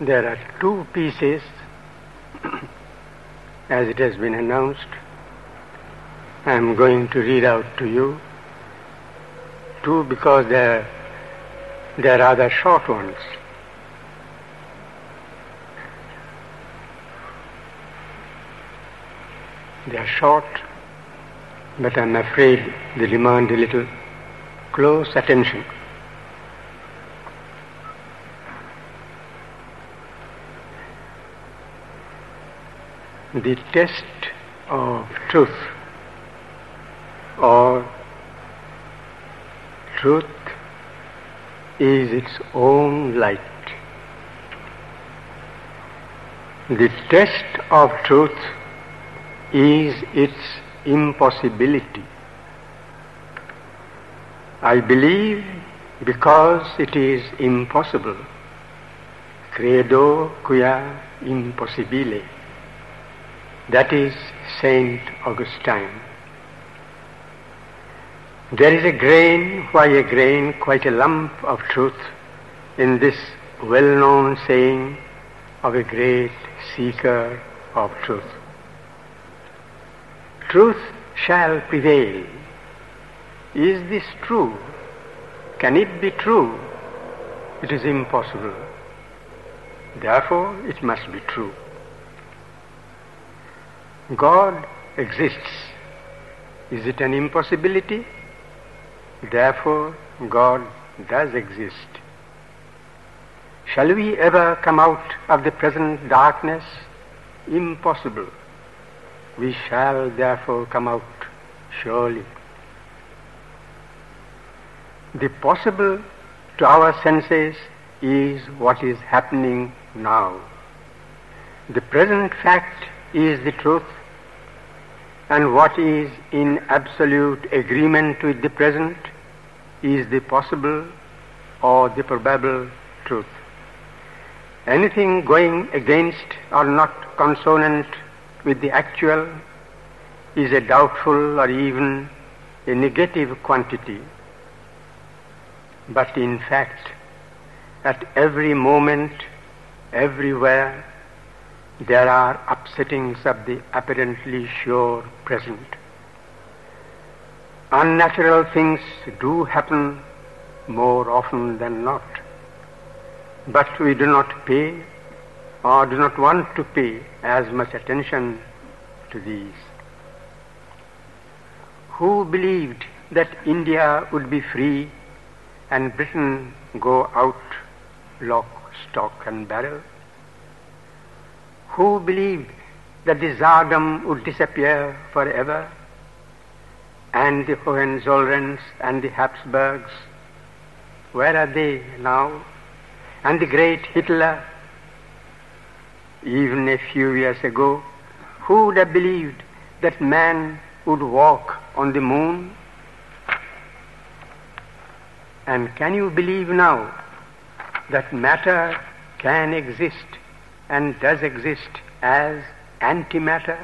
There are two pieces, as it has been announced. I am going to read out to you two because they're, they are rather short ones. They are short, but I'm afraid they demand a little close attention. The test of truth or truth is its own light. The test of truth is its impossibility. I believe because it is impossible. Credo quia impossibile. That is Saint Augustine. There is a grain, why a grain, quite a lump of truth in this well-known saying of a great seeker of truth. Truth shall prevail. Is this true? Can it be true? It is impossible. Therefore, it must be true. God exists. Is it an impossibility? Therefore, God does exist. Shall we ever come out of the present darkness? Impossible. We shall therefore come out surely. The possible to our senses is what is happening now. The present fact is the truth, and what is in absolute agreement with the present is the possible or the probable truth. Anything going against or not consonant with the actual is a doubtful or even a negative quantity. But in fact, at every moment, everywhere, there are upsettings of the apparently sure present. Unnatural things do happen more often than not. But we do not pay or do not want to pay as much attention to these. Who believed that India would be free and Britain go out lock, stock and barrel? Who believed that the Tsardom would disappear forever and the Hohenzollerns and the Habsburgs, where are they now? And the great Hitler, even a few years ago, who would have believed that man would walk on the moon? And can you believe now that matter can exist and does exist as antimatter?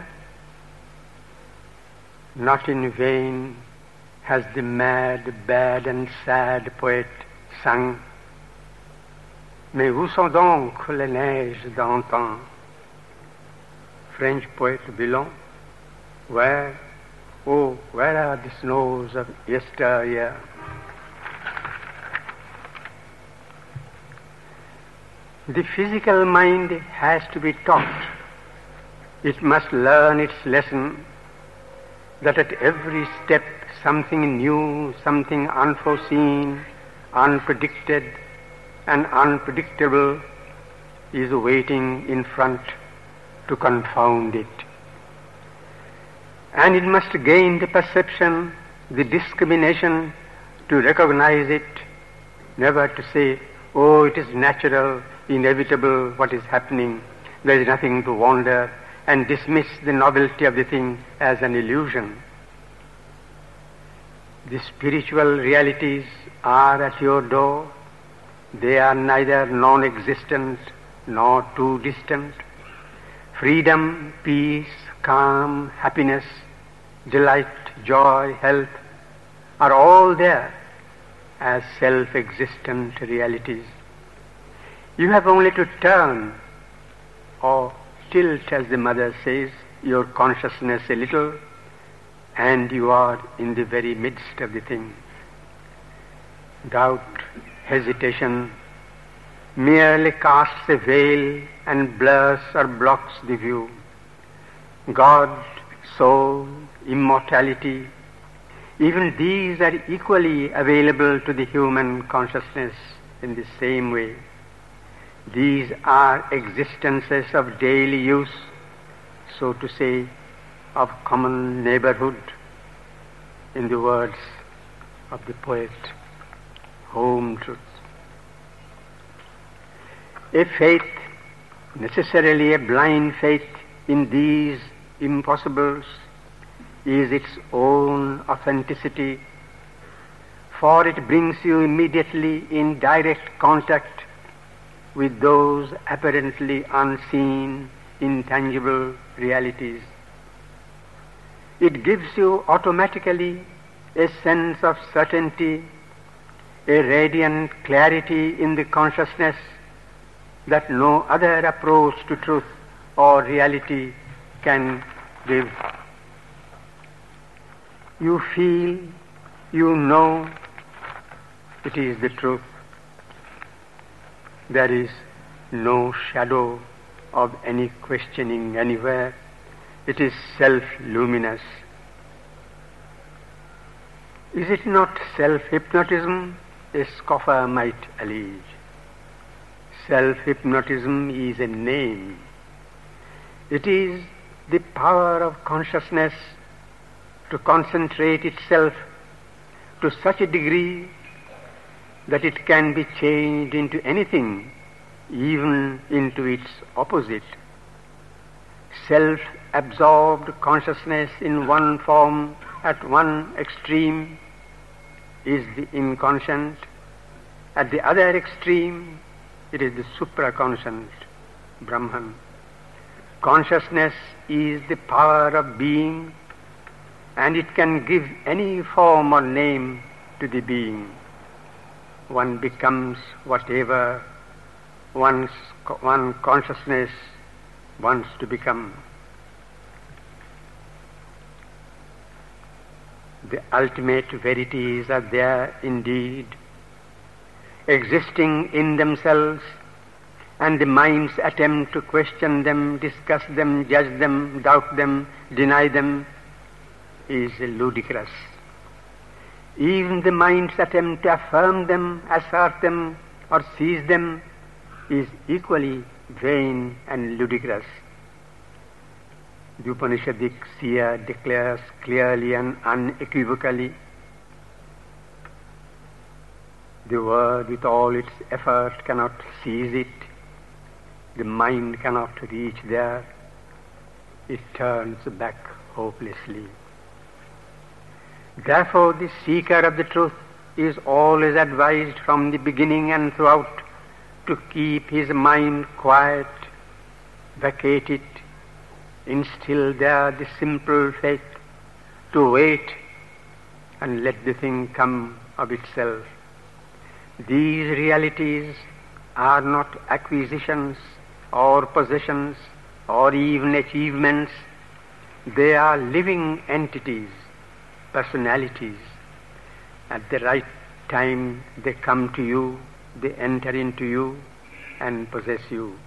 Not in vain has the mad, bad and sad poet sung Mais où sont donc les neiges d'antan? French poet Villon, where, oh, where are the snows of yesteryear? The physical mind has to be taught. It must learn its lesson that at every step something new, something unforeseen, unpredicted, and unpredictable is waiting in front to confound it. And it must gain the perception, the discrimination to recognize it, never to say, oh, it is natural, inevitable what is happening, there is nothing to wonder, and dismiss the novelty of the thing as an illusion. The spiritual realities are at your door. They are neither non existent nor too distant. Freedom, peace, calm, happiness, delight, joy, health are all there as self existent realities. You have only to turn or tilt, as the mother says, your consciousness a little, and you are in the very midst of the thing. Doubt, hesitation, merely casts a veil and blurs or blocks the view. God, soul, immortality, even these are equally available to the human consciousness in the same way. These are existences of daily use, so to say, of common neighborhood, in the words of the poet, home truth. A faith, necessarily a blind faith in these impossibles, is its own authenticity, for it brings you immediately in direct contact with those apparently unseen, intangible realities. It gives you automatically a sense of certainty, a radiant clarity in the consciousness that no other approach to truth or reality can give. You feel, you know it is the truth. There is no shadow of any questioning anywhere. It is self-luminous. Is it not self-hypnotism? A scoffer might allege. Self-hypnotism is a name. It is the power of consciousness to concentrate itself to such a degree that it can be changed into anything, even into its opposite. Self absorbed consciousness in one form at one extreme is the inconscient, at the other extreme it is the supraconscient, Brahman. Consciousness is the power of being and it can give any form or name to the being. One becomes whatever one's, one consciousness wants to become. The ultimate verities are there indeed, existing in themselves, and the mind's attempt to question them, discuss them, judge them, doubt them, deny them is ludicrous. Even the mind's attempt to affirm them, assert them, or seize them is equally vain and ludicrous. The Upanishadic seer declares clearly and unequivocally the word with all its effort cannot seize it. The mind cannot reach there. It turns back hopelessly. Therefore, the seeker of the truth is always advised from the beginning and throughout to keep his mind quiet, vacate it, instill there the simple faith, to wait and let the thing come of itself. These realities are not acquisitions or possessions or even achievements. They are living entities personalities. At the right time, they come to you, they enter into you and possess you.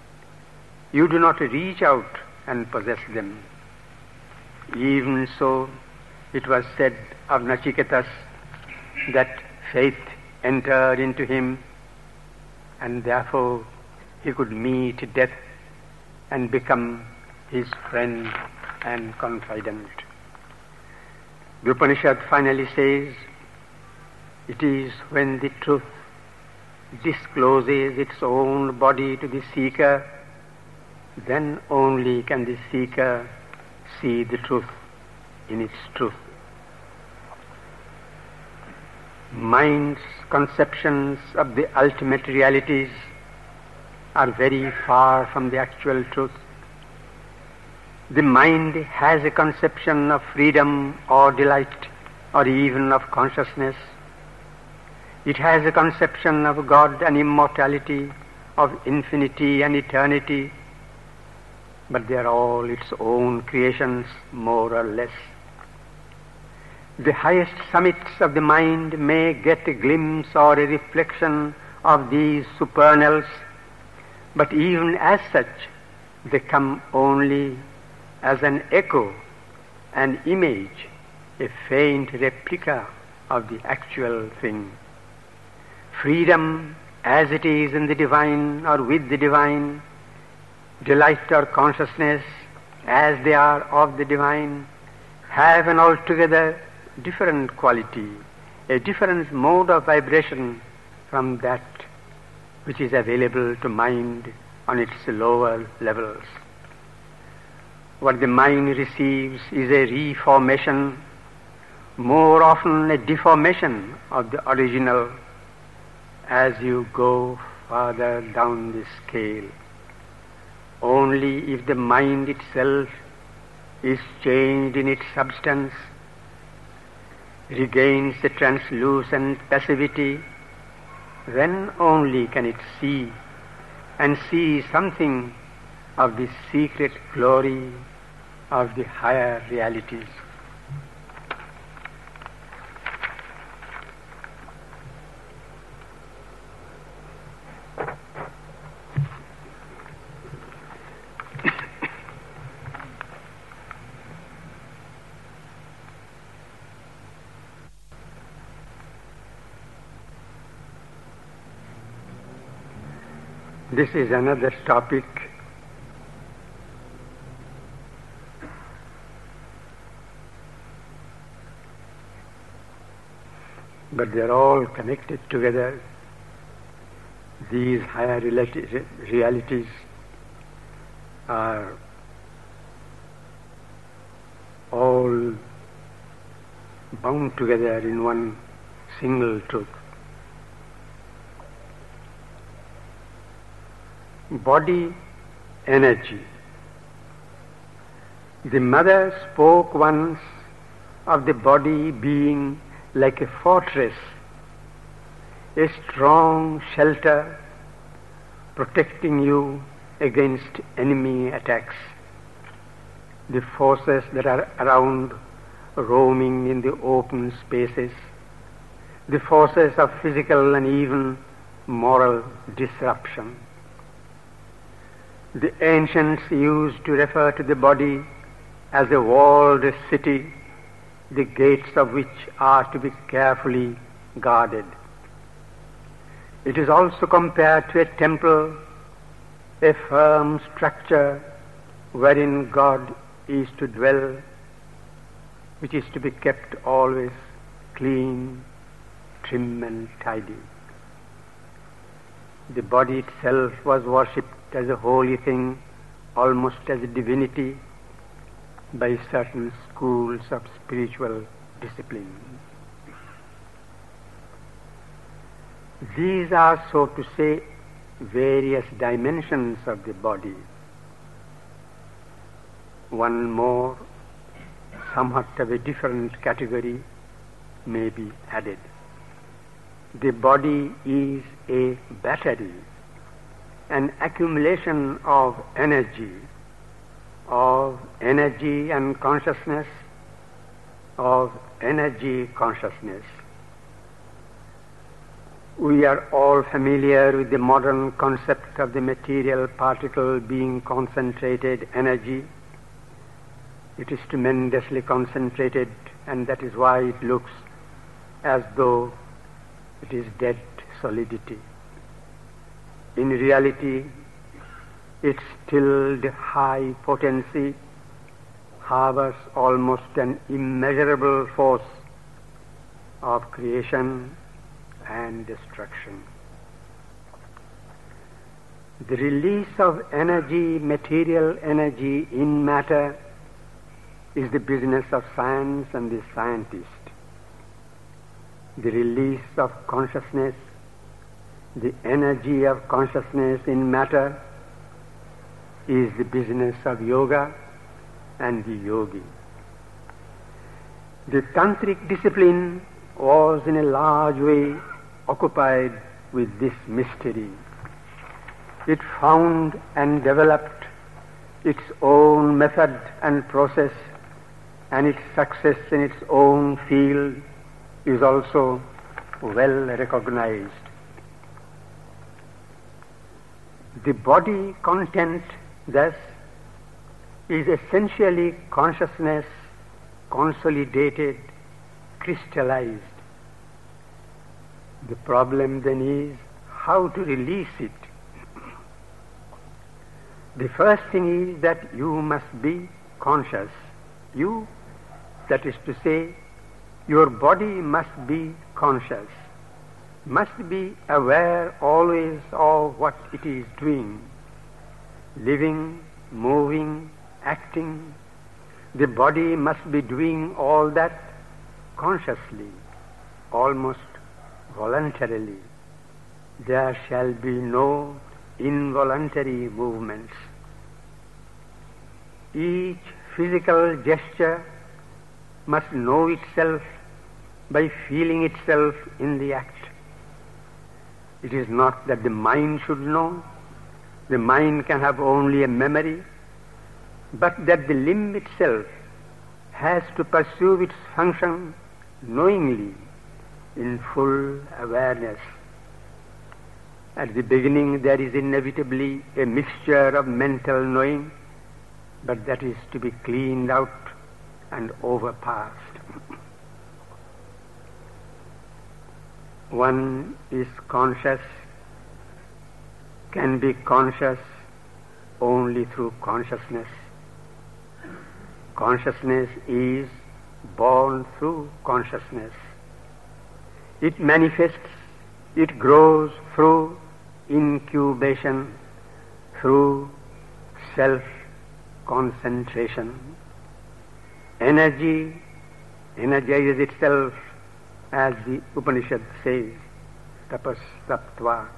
You do not reach out and possess them. Even so, it was said of Nachiketas that faith entered into him and therefore he could meet death and become his friend and confidant. The Upanishad finally says, it is when the truth discloses its own body to the seeker, then only can the seeker see the truth in its truth. Mind's conceptions of the ultimate realities are very far from the actual truth the mind has a conception of freedom or delight or even of consciousness. It has a conception of God and immortality of infinity and eternity, but they are all its own creations, more or less. The highest summits of the mind may get a glimpse or a reflection of these supernals, but even as such, they come only as an echo, an image, a faint replica of the actual thing. Freedom as it is in the divine or with the divine, delight or consciousness as they are of the divine, have an altogether different quality, a different mode of vibration from that which is available to mind on its lower levels. What the mind receives is a reformation, more often a deformation of the original as you go farther down the scale. Only if the mind itself is changed in its substance, regains the translucent passivity, then only can it see and see something of the secret glory of the higher realities. This is another topic but they are all connected together. These higher realities are all bound together in one single truth. body energy. The mother spoke once of the body being like a fortress, a strong shelter protecting you against enemy attacks. The forces that are around roaming in the open spaces, the forces of physical and even moral disruption. The ancients used to refer to the body as a walled city, the gates of which are to be carefully guarded. It is also compared to a temple, a firm structure wherein God is to dwell, which is to be kept always clean, trim and tidy. The body itself was worshipped as a holy thing, almost as a divinity, by certain schools of spiritual discipline. These are, so to say, various dimensions of the body. One more, somewhat of a different category, may be added. The body is a battery an accumulation of energy, of energy and consciousness, of energy consciousness. We are all familiar with the modern concept of the material particle being concentrated energy. It is tremendously concentrated, and that is why it looks as though it is dead solidity in reality, its stilled high potency harbors almost an immeasurable force of creation and destruction. The release of energy, material energy in matter, is the business of science and the scientist. The release of consciousness the energy of consciousness in matter is the business of yoga and the yogi. The tantric discipline was in a large way occupied with this mystery. it found and developed its own method and process and its success in its own field is also well recognized. The body content thus is essentially consciousness consolidated, crystallized. The problem then is how to release it. The first thing is that you must be conscious. You, that is to say, your body must be conscious, must be aware always of what it is doing, living, moving, acting. The body must be doing all that consciously, almost voluntarily. There shall be no involuntary movements. Each physical gesture must know itself by feeling itself in the act. It is not that the mind should know, the mind can have only a memory, but that the limb itself has to pursue its function knowingly in full awareness. At the beginning, there is inevitably a mixture of mental knowing, but that is to be cleaned out and overpassed. One is conscious, can be conscious only through consciousness. Consciousness is born through consciousness. It manifests, it grows through incubation, through self concentration. Energy energizes itself as the Upanishad says, tapas taptva.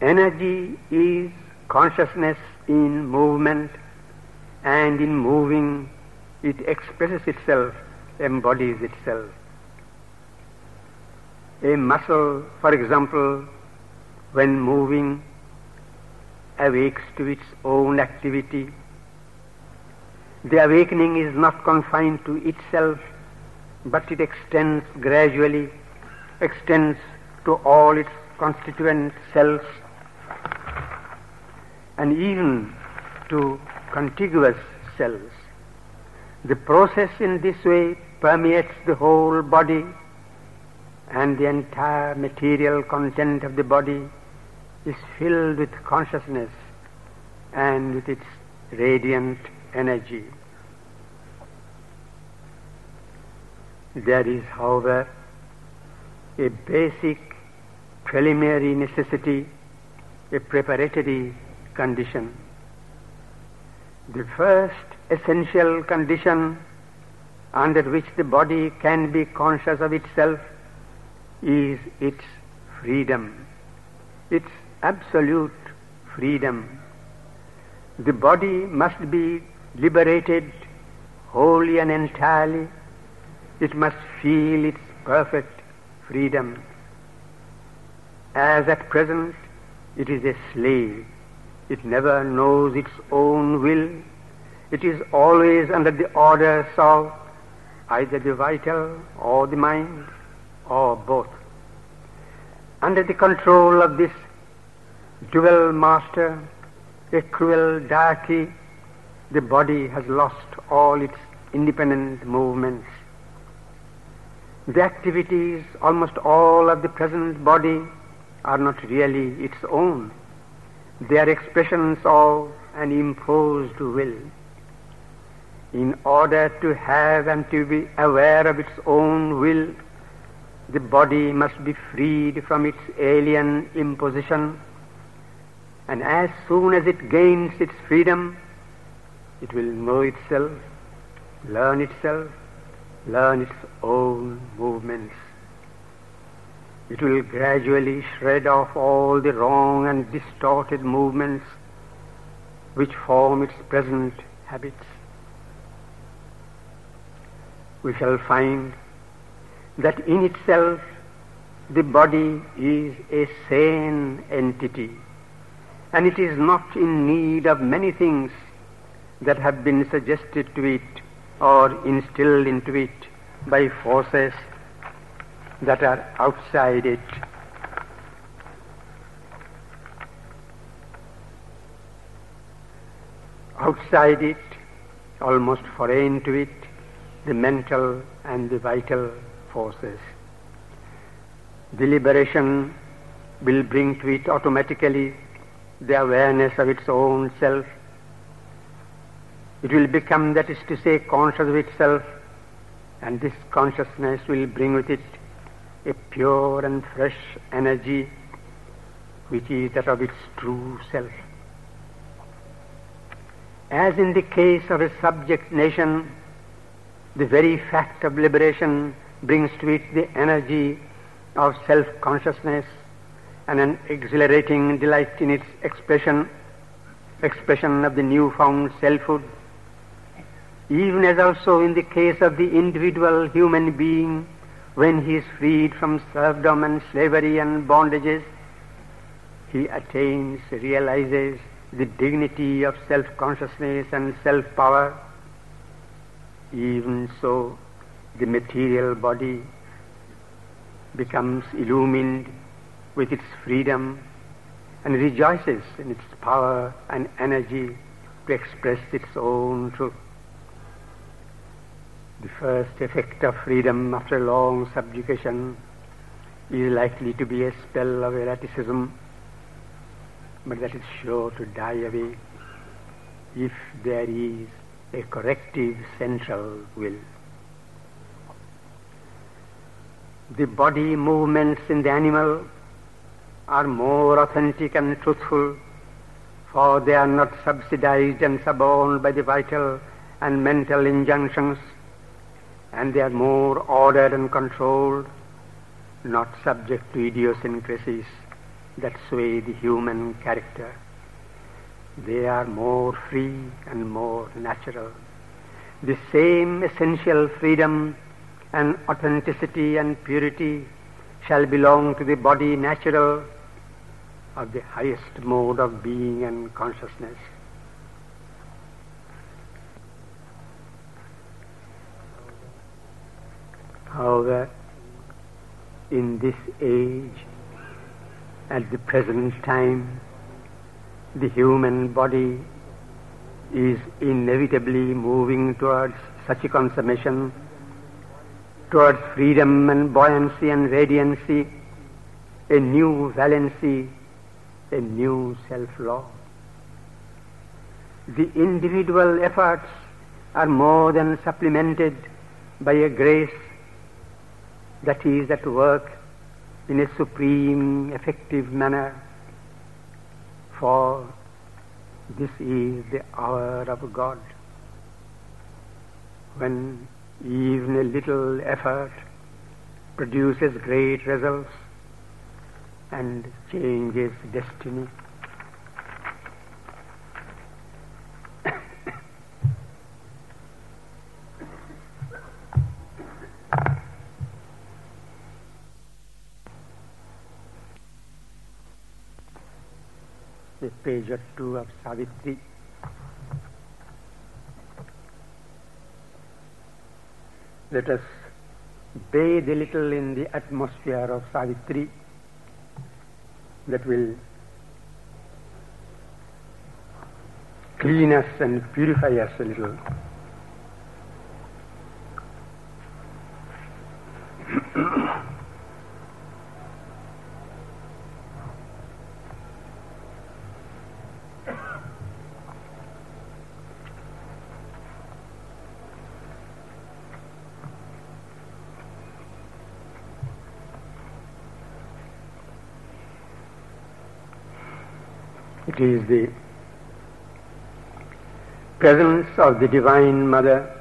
Energy is consciousness in movement and in moving it expresses itself, embodies itself. A muscle, for example, when moving, awakes to its own activity. The awakening is not confined to itself, but it extends gradually, extends to all its constituent cells, and even to contiguous cells. The process in this way permeates the whole body and the entire material content of the body is filled with consciousness and with its radiant energy. There is, however, a basic preliminary necessity, a preparatory condition. The first essential condition under which the body can be conscious of itself is its freedom, its absolute freedom. The body must be liberated wholly and entirely it must feel its perfect freedom. As at present it is a slave. It never knows its own will. It is always under the orders of either the vital or the mind or both. Under the control of this dual master, a cruel deity, the body has lost all its independent movements. The activities, almost all of the present body, are not really its own. They are expressions of an imposed will. In order to have and to be aware of its own will, the body must be freed from its alien imposition, and as soon as it gains its freedom, it will know itself, learn itself, learn its own movements. It will gradually shred off all the wrong and distorted movements which form its present habits. We shall find that in itself the body is a sane entity, and it is not in need of many things that have been suggested to it or instilled into it by forces that are outside it. Outside it, almost foreign to it, the mental and the vital forces. Deliberation will bring to it automatically the awareness of its own self. It will become, that is to say, conscious of itself, and this consciousness will bring with it a pure and fresh energy which is that of its true self. As in the case of a subject nation, the very fact of liberation brings to it the energy of self-consciousness and an exhilarating delight in its expression, expression of the newfound selfhood. Even as also in the case of the individual human being, when he is freed from serfdom and slavery and bondages, he attains, realizes the dignity of self-consciousness and self-power. Even so, the material body becomes illumined with its freedom and rejoices in its power and energy to express its own truth. The first effect of freedom after long subjugation is likely to be a spell of erraticism, but that is sure to die away if there is a corrective central will. The body movements in the animal are more authentic and truthful, for they are not subsidized and suborned by the vital and mental injunctions, and they are more ordered and controlled, not subject to idiosyncrasies that sway the human character. They are more free and more natural. The same essential freedom and authenticity and purity shall belong to the body natural of the highest mode of being and consciousness. However, in this age, at the present time, the human body is inevitably moving towards such a consummation, towards freedom and buoyancy and radiancy, a new valency a new self-law. The individual efforts are more than supplemented by a grace that is at work in a supreme, effective manner. For this is the hour of God, when even a little effort produces great results and changes destiny. The page or two of Savitri. Let us bathe a little in the atmosphere of Savitri that will clean us and purify us a little. It is the presence of the Divine Mother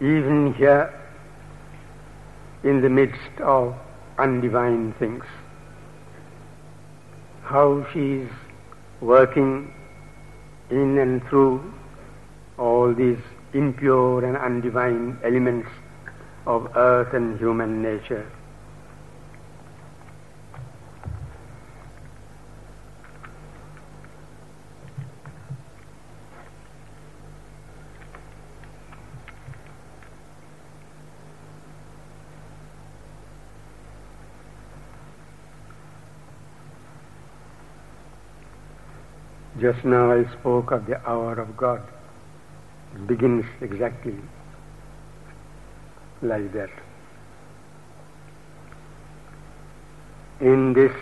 even here in the midst of undivine things. How she is working in and through all these impure and undivine elements of earth and human nature. Just now I spoke of the hour of God. It begins exactly like that. In this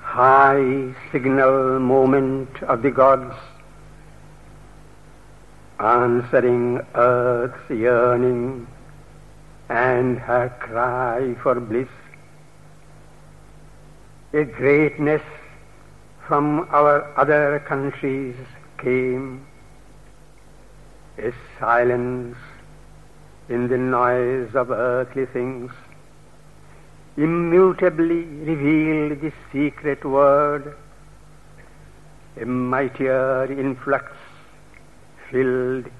high signal moment of the gods, answering earth's yearning and her cry for bliss, a greatness from our other countries came, a silence in the noise of earthly things, immutably revealed the secret word, a mightier influx filled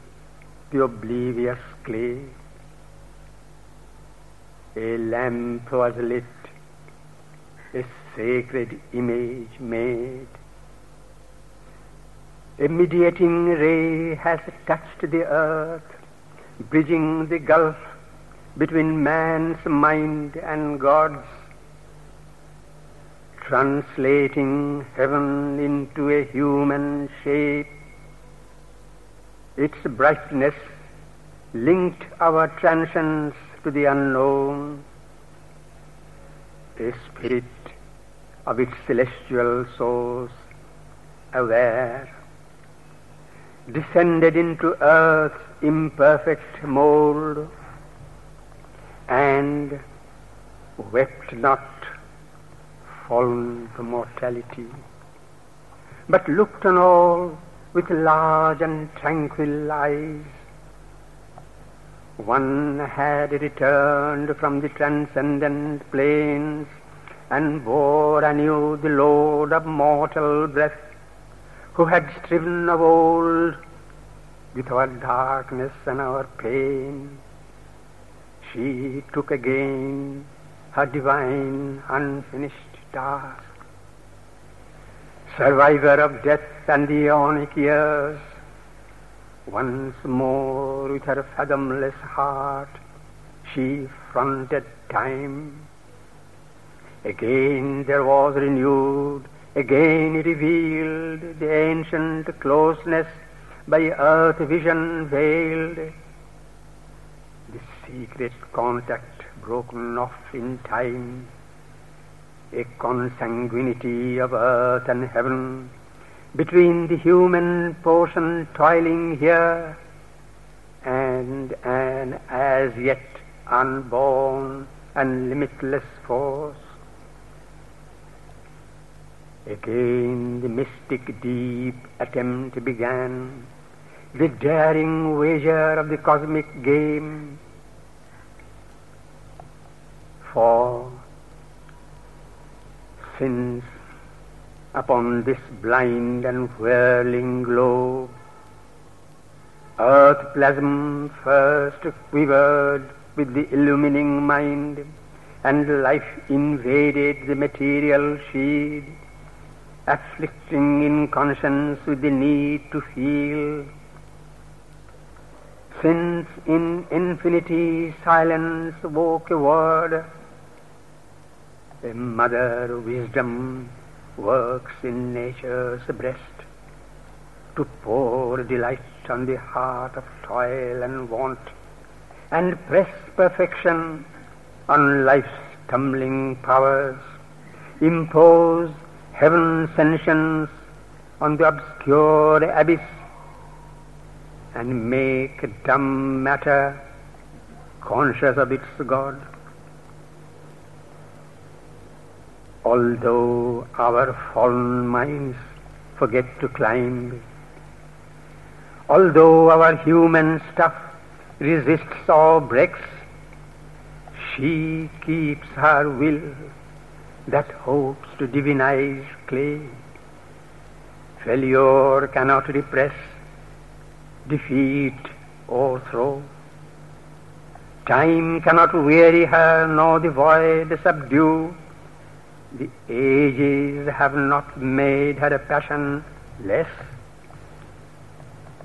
the oblivious clay. A lamp was lit, a sacred image made. A mediating ray has touched the earth, bridging the gulf between man's mind and God's, translating heaven into a human shape. Its brightness linked our transience to the unknown, a spirit of its celestial source, aware, descended into earth's imperfect mold, and wept not, fallen to mortality, but looked on all with large and tranquil eyes, one had returned from the transcendent planes and bore anew the load of mortal breath, who had striven of old with our darkness and our pain. She took again her divine unfinished task. Survivor of death and the aeonic years, once more with her fathomless heart, she fronted time. Again there was renewed, again revealed the ancient closeness by earth vision veiled. The secret contact broken off in time, a consanguinity of earth and heaven between the human portion toiling here and an as yet unborn and limitless force. Again the mystic deep attempt began, the daring wager of the cosmic game. For since upon this blind and whirling globe. Earth plasm first quivered with the illumining mind, and life invaded the material sheet, afflicting Inconscience with the need to feel. Since in infinity silence woke a word, a mother wisdom works in nature's breast to pour delight on the heart of toil and want and press perfection on life's tumbling powers, impose heaven's sentience on the obscure abyss and make dumb matter conscious of its God. although our fallen minds forget to climb, although our human stuff resists or breaks, she keeps her will that hopes to divinize clay. Failure cannot repress, defeat, overthrow. Time cannot weary her, nor the void subdue. The ages have not made her a passion less.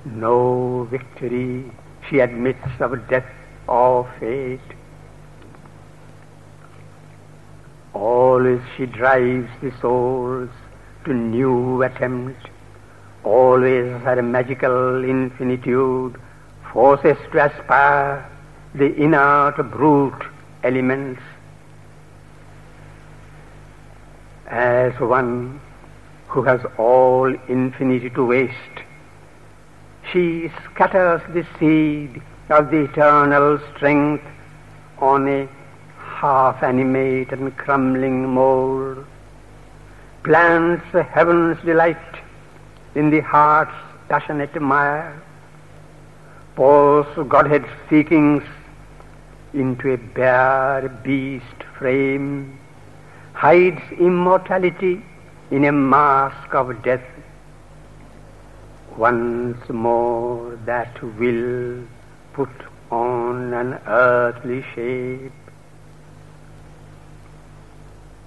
No victory she admits of death or fate. Always she drives the souls to new attempt always her magical infinitude forces to aspire the inert brute elements as one who has all infinity to waste. She scatters the seed of the eternal strength on a half animate and crumbling mold, plants heaven's delight in the heart's passionate mire, pours Godhead's seekings into a bare beast frame, hides immortality in a mask of death. Once more that will put on an earthly shape,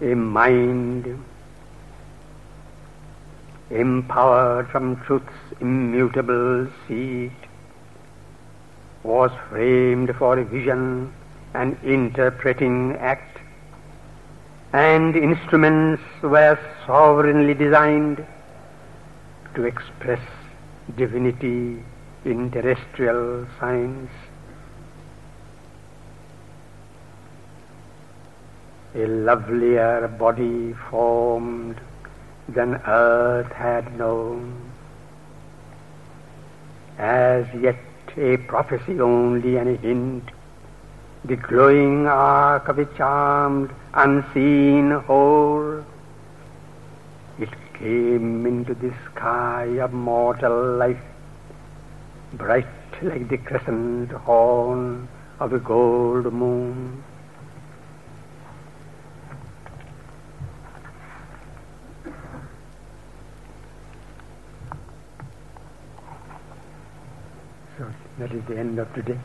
a mind empowered from truth's immutable seat, was framed for a vision and interpreting act, and instruments were sovereignly designed to express divinity in terrestrial science. A lovelier body formed than earth had known. As yet a prophecy only and a hint, the glowing arc of a charmed, unseen whole. It came into the sky of mortal life, bright like the crescent horn of a gold moon. So that is the end of today.